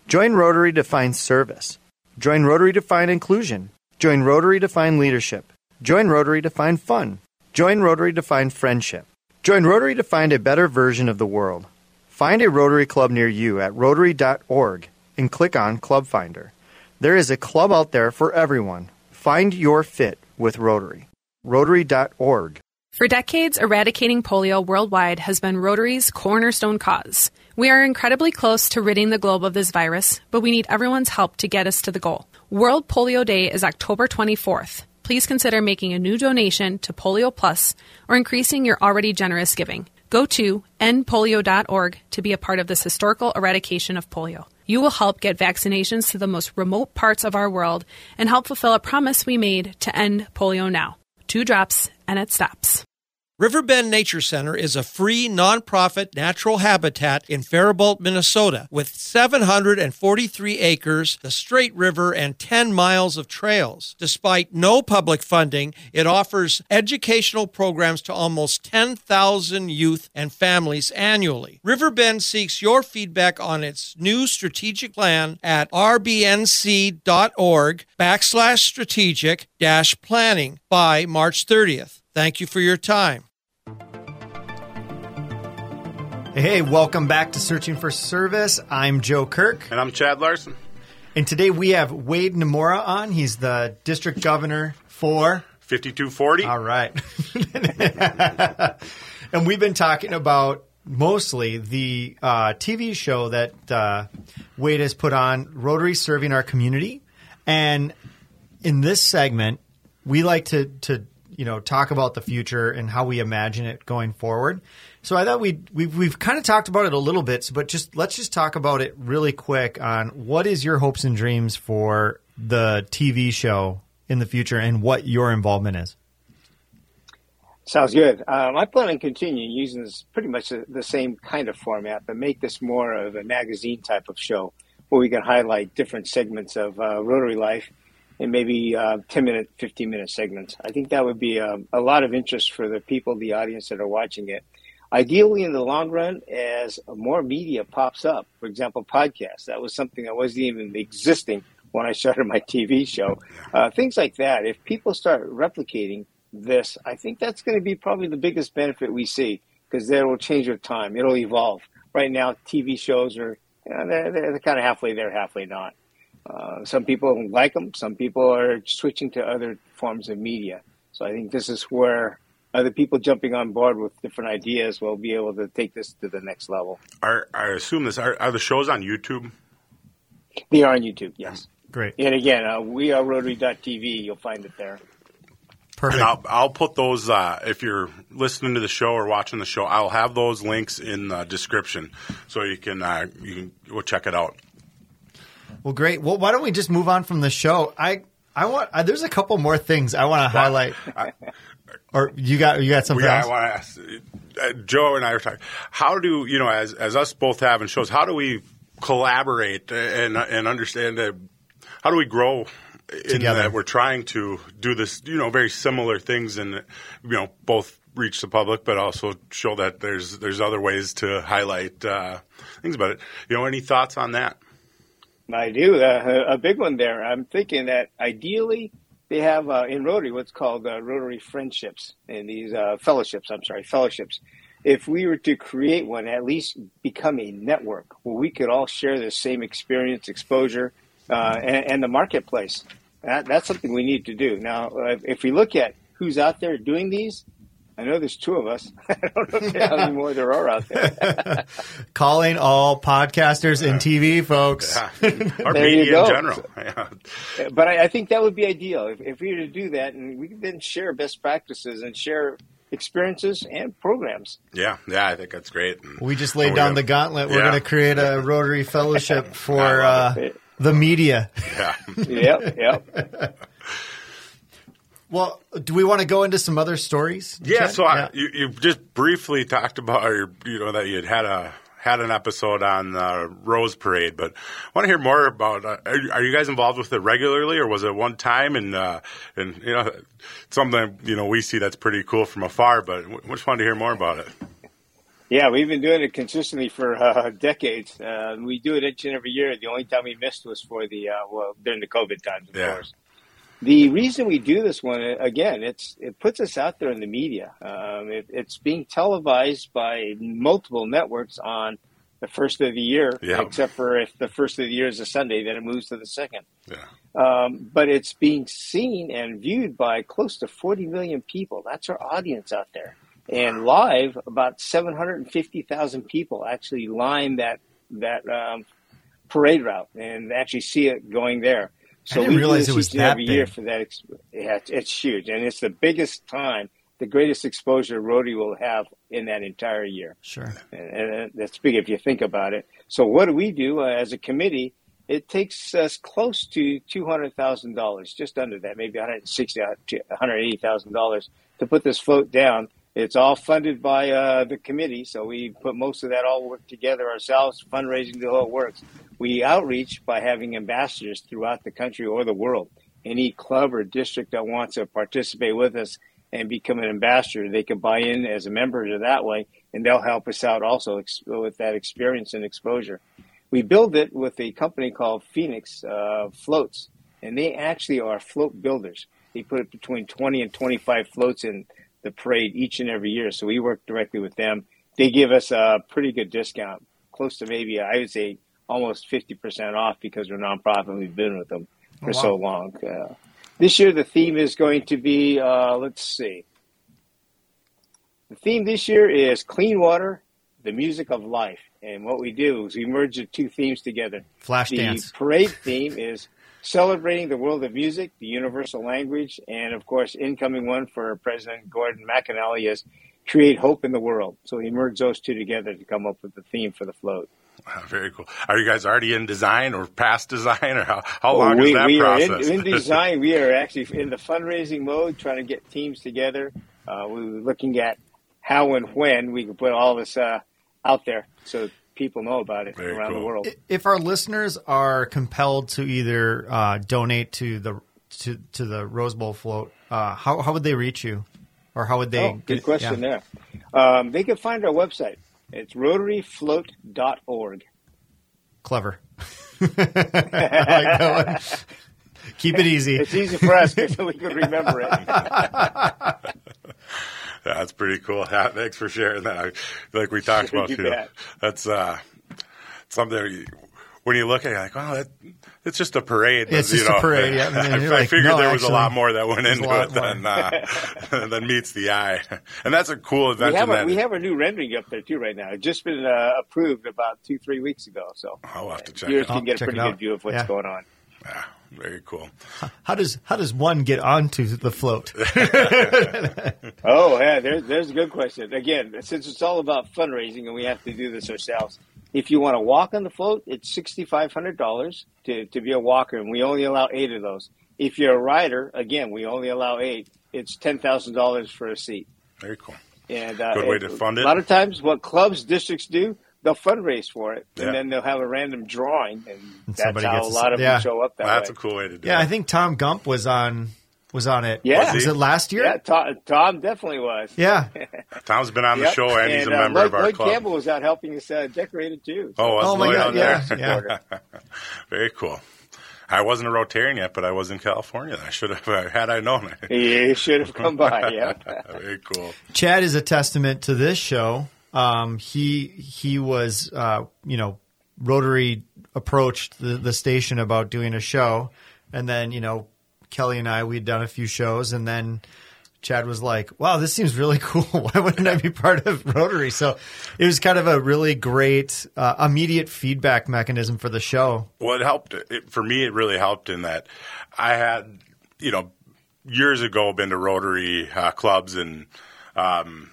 Join Rotary to find service. Join Rotary to find inclusion. Join Rotary to find leadership. Join Rotary to find fun. Join Rotary to find friendship. Join Rotary to find a better version of the world. Find a Rotary Club near you at rotary.org and click on Club Finder. There is a club out there for everyone. Find your fit with Rotary. Rotary.org. For decades, eradicating polio worldwide has been Rotary's cornerstone cause. We are incredibly close to ridding the globe of this virus, but we need everyone's help to get us to the goal. World Polio Day is October 24th. Please consider making a new donation to Polio Plus or increasing your already generous giving. Go to endpolio.org to be a part of this historical eradication of polio. You will help get vaccinations to the most remote parts of our world and help fulfill a promise we made to end polio now. Two drops and it stops. Riverbend Nature Center is a free nonprofit natural habitat in Faribault, Minnesota, with 743 acres, the Straight River, and 10 miles of trails. Despite no public funding, it offers educational programs to almost 10,000 youth and families annually. Riverbend seeks your feedback on its new strategic plan at rbnc.org backslash strategic dash planning by March 30th. Thank you for your time. Hey, welcome back to Searching for Service. I'm Joe Kirk. And I'm Chad Larson. And today we have Wade Nomura on. He's the district governor for 5240. All right. and we've been talking about mostly the uh, TV show that uh, Wade has put on, Rotary Serving Our Community. And in this segment, we like to, to you know talk about the future and how we imagine it going forward. So I thought we'd, we've we've kind of talked about it a little bit, but just let's just talk about it really quick on what is your hopes and dreams for the TV show in the future and what your involvement is. Sounds good. Um, I plan on continuing using this pretty much the, the same kind of format, but make this more of a magazine type of show where we can highlight different segments of uh, Rotary life in maybe uh, 10 minute, 15 minute segments. I think that would be um, a lot of interest for the people, the audience that are watching it. Ideally, in the long run, as more media pops up, for example, podcasts, that was something that wasn't even existing when I started my TV show. Uh, things like that. If people start replicating this, I think that's going to be probably the biggest benefit we see because that will change with time. It'll evolve. Right now, TV shows are you know, they're, they're kind of halfway there, halfway not. Uh, some people like them. Some people are switching to other forms of media. So I think this is where other people jumping on board with different ideas will be able to take this to the next level. Are, I assume this are, are the shows on YouTube? They are on YouTube. Yes. Great. And again, uh, we are Rotary.tv. You'll find it there. Perfect. And I'll, I'll put those uh, if you're listening to the show or watching the show. I'll have those links in the description so you can uh, you can go check it out. Well, great. Well, why don't we just move on from the show? I I want. Uh, there's a couple more things I want to highlight. I, or you got you got something yeah, else? I want to ask. Uh, Joe and I were talking. How do you know as as us both having shows? How do we collaborate and and understand that? How do we grow? In Together. that we're trying to do this, you know, very similar things, and you know, both reach the public, but also show that there's there's other ways to highlight uh, things about it. You know, any thoughts on that? I do. Uh, a big one there. I'm thinking that ideally they have uh, in Rotary what's called uh, Rotary friendships and these uh, fellowships. I'm sorry, fellowships. If we were to create one, at least become a network where we could all share the same experience, exposure, uh, and, and, the marketplace. That, that's something we need to do. Now, if we look at who's out there doing these, I know there's two of us. I don't know how many more there are out there. Calling all podcasters and TV folks. Yeah. Or There you media go. in general. Yeah. but I, I think that would be ideal if, if we were to do that, and we could then share best practices and share experiences and programs. yeah, yeah, I think that's great. And We just laid down gonna- the gauntlet. We're Yeah. going to create a Rotary Fellowship for uh, the media. Yeah. Yep, yep. Well, do we want to go into some other stories? Yeah, Chad? so I, you, you just briefly talked about, or, you know, that you had had a had an episode on the Rose Parade, but I want to hear more about. Uh, are, you- are you guys involved with it regularly, or was it one time? And uh, and you know, something you know we see that's pretty cool from afar, but we just wanted to hear more about it. Yeah, we've been doing it consistently for uh, decades. Uh, we do it each and every year. The only time we missed was for the uh, well during the COVID times, of Yeah. course. The reason we do this one again, it's it puts us out there in the media. Um, it, it's being televised by multiple networks on the first of the year, Yeah. except for if the first of the year is a Sunday, then it moves to the second. Yeah. Um, but it's being seen and viewed by close to 40 million people. That's our audience out there. And live, about 750,000 people actually line that that um, parade route and actually see it going there. So didn't we realize it was that every year for that. Yeah, it's, huge, and it's the biggest time, the greatest exposure Rotary will have in that entire year Sure. and, and that's big if you think about it. So what do we do uh, as a committee? It takes us close to two hundred thousand dollars, just under that, maybe one hundred sixty, one hundred eighty thousand dollars to put this float down. It's all funded by uh, the committee, so we put most of that all work together ourselves, fundraising the whole works. We outreach by having ambassadors throughout the country or the world. Any club or district that wants to participate with us and become an ambassador, they can buy in as a member to that way, and they'll help us out also ex- with that experience and exposure. We build it with a company called Phoenix uh, Floats, and they actually are float builders. They put between 20 and 25 floats in the parade each and every year, so we work directly with them. They give us a pretty good discount, close to maybe, I would say, almost 50% off because we're a nonprofit and we've been with them for wow. so long. Uh, this year, the theme is going to be, uh, let's see. The theme this year is clean water, the music of life. And what we do is we merge the two themes together. Flash the dance. parade theme is celebrating the world of music, the universal language, and of course, incoming one for President Gordon McInally is create hope in the world. So he merged those two together to come up with the theme for the float. Wow, very cool. Are you guys already in design or past design, or how, how long we, is that we process? are in, in design. We are actually in the fundraising mode, trying to get teams together. Uh, we were looking at how and when we can put all this uh, out there so people know about it Very around cool. the world. If our listeners are compelled to either uh, donate to the to, to the Rose Bowl float, uh, how how would they reach you, or how would they? Oh, good get- question yeah. there. Um, they can find our website. It's rotaryfloat.org. Clever. I like that one. Keep it easy. It's easy for us because we can remember it. Yeah, that's pretty cool. Thanks for sharing that. Like we talked about, you you know, that's uh, something you, when you look at it, you're like, wow, that, it's just a parade. It's you just a parade, yeah. And I, I like, figured no, there was a lot more that went into it than uh, than meets the eye, and that's a cool We have, a, that we have a new rendering up there too right now. It's just been uh, approved about two, three weeks ago. So I'll have to check. viewers It. out. I'll can get a pretty good view of what's Yeah. going on. Yeah, very cool. How does how does one get onto the float? Oh, yeah, there's there's a good question. Again, since it's all about fundraising and we have to do this ourselves, if you want to walk on the float, it's sixty five hundred dollars to to be a walker, and we only allow eight of those. If you're a rider, again, we only allow eight. It's ten thousand dollars for a seat. Very cool. And uh, Good way to fund it. A lot of times, what clubs, districts do, they'll fundraise for it, Yeah. and then they'll have a random drawing, and, that's how a a- lot of yeah. them show up that Well, that's way. a cool way to do yeah, it. I think Tom Gump was on was on it. Yeah. was Was it last year? Yeah, Tom, Tom definitely was. Yeah. Tom's been on the Yep. show, and, he's a uh, member Lloyd, of our Lloyd club. Campbell was out helping us uh, decorate it too. Oh, was Oh my Lloyd God, on yeah, there? yeah. Very cool. I wasn't a Rotarian yet, but I was in California. I should have had I known it. You should have come by. Yeah. Very cool. Chad is a testament to this show. Um, he he was uh, you know Rotary approached the, the station about doing a show, and then you know Kelly and I we'd done a few shows, and then Chad was like, "Wow, this seems really cool. Why wouldn't I be part of Rotary?" So it was kind of a really great uh, immediate feedback mechanism for the show. Well, it helped. It, for me, it really helped in that I had, you know, years ago been to Rotary uh, clubs and, um,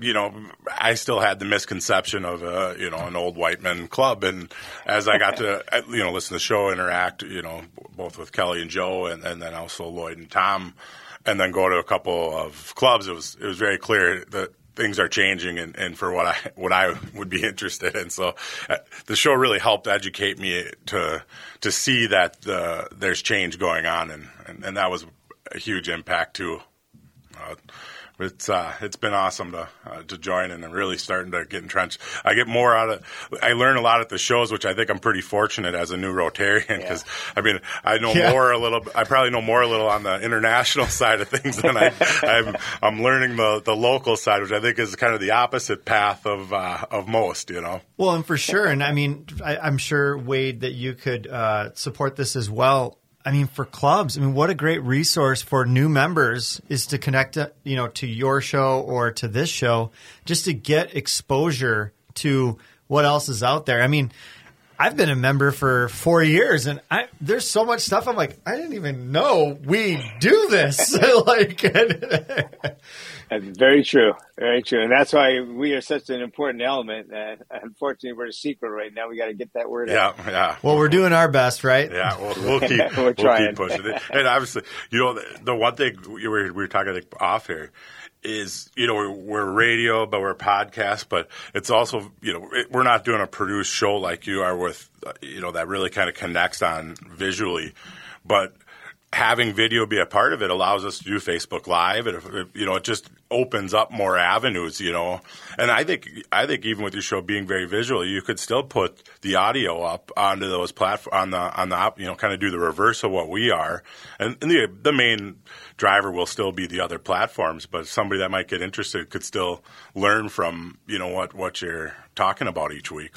you know, I still had the misconception of a, you know, an old white men club. And as I got to, uh, you know, listen to the show, interact, you know, both with Kelly and Joe and, and then also Lloyd and Tom, and then go to a couple of clubs, it was, it was very clear that things are changing and, and for what I, what I would be interested in. So uh, the show really helped educate me to, to see that uh, there's change going on. And, and, and that was a huge impact too. Uh, it's uh, it's been awesome to uh, to join and I'm really starting to get entrenched. I get more out of. I learn a lot at the shows, which I think I'm pretty fortunate as a new Rotarian because I mean I know Yeah. more a little. I probably know more a little on the international side of things than I, I'm. I'm learning the the local side, which I think is kind of the opposite path of uh, of most. You know. Well, and for sure, and I mean, I, I'm sure Wade that you could uh, support this as well. I mean, for clubs, I mean, what a great resource for new members is to connect, uh, you know, to your show or to this show, just to get exposure to what else is out there. I mean, I've been a member for four years, and I, there's so much stuff. I'm like, I didn't even know we do this. like, That's very true. Very true. And that's why we are such an important element. And unfortunately, we're a secret right now. We got to get that word out. Yeah. Yeah. well, we're doing our best, right? Yeah, we'll, we'll keep We're we'll trying. keep pushing it. And obviously, you know, the, the one thing we were, we were talking like, off here is, you know, we're, we're radio, but we're a podcast, but it's also, you know, it, we're not doing a produced show like you are with, uh, you know, that really kind of connects on visually, but having video be a part of it allows us to do Facebook Live, if, you know, it just opens up more avenues, you know. And I think I think even with your show being very visual, you could still put the audio up onto those platform on the on the you know kind of do the reverse of what we are, and, and the the main driver will still be the other platforms, but somebody that might get interested could still learn from you know what what you're talking about each week.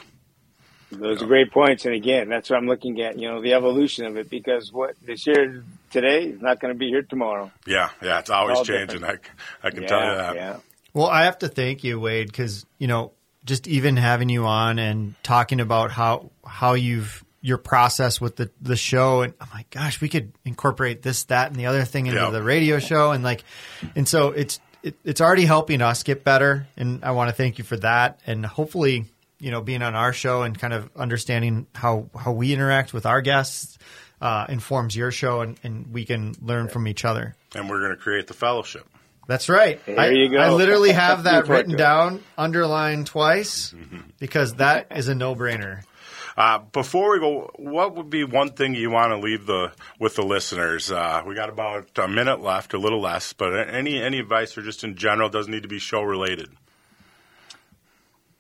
Those are great points. And again, that's what I'm looking at, you know, the evolution of it because what this year today is not going to be here tomorrow. Yeah, yeah, it's always All changing. I, different. I can yeah, tell you that. Yeah. Well, I have to thank you, Wade, because you know, just even having you on and talking about how how you've your process with the the show, and oh I'm like, gosh, we could incorporate this, that, and the other thing into Yeah. the radio show, and like, and so it's it, it's already helping us get better, and I want to thank you for that, and hopefully, you know, being on our show and kind of understanding how how we interact with our guests uh, informs your show, and, and we can learn from each other. And we're going to create the fellowship. That's right. There I, you go. I literally have that written down, underlined twice, because that is a no-brainer. Uh, before we go, what would be one thing you want to leave the with the listeners? Uh, we got about a minute left, a little less, but any any advice or just in general doesn't need to be show related.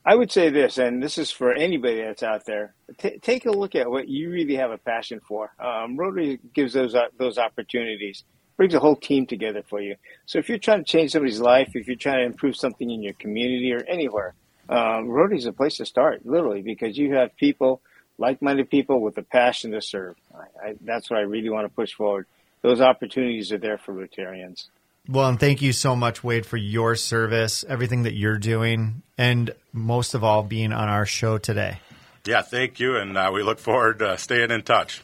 I would say this, and this is for anybody that's out there. T- take a look at what you really have a passion for. Um, Rotary gives those uh, those opportunities, brings a whole team together for you. So if you're trying to change somebody's life, if you're trying to improve something in your community or anywhere, um, Rotary is a place to start, literally, because you have people, like-minded people with a passion to serve. I, I, that's what I really want to push forward. Those opportunities are there for Rotarians. Well, and thank you so much, Wade, for your service, everything that you're doing, and most of all, being on our show today. Yeah, thank you, and uh, we look forward to staying in touch.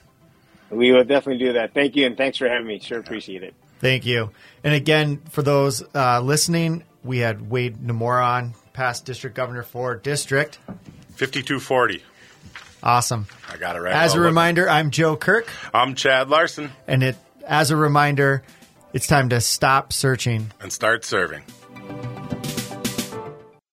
We will definitely do that. Thank you, and thanks for having me. Sure appreciate it. Thank you. And again, for those uh, listening, we had Wade Nomura on, past district governor for district. Fifty-two forty. Awesome. I got it right. As a Well, look, reminder, I'm Joe Kirk, I'm Chad Larson, and it as a reminder, it's time to stop searching and start serving.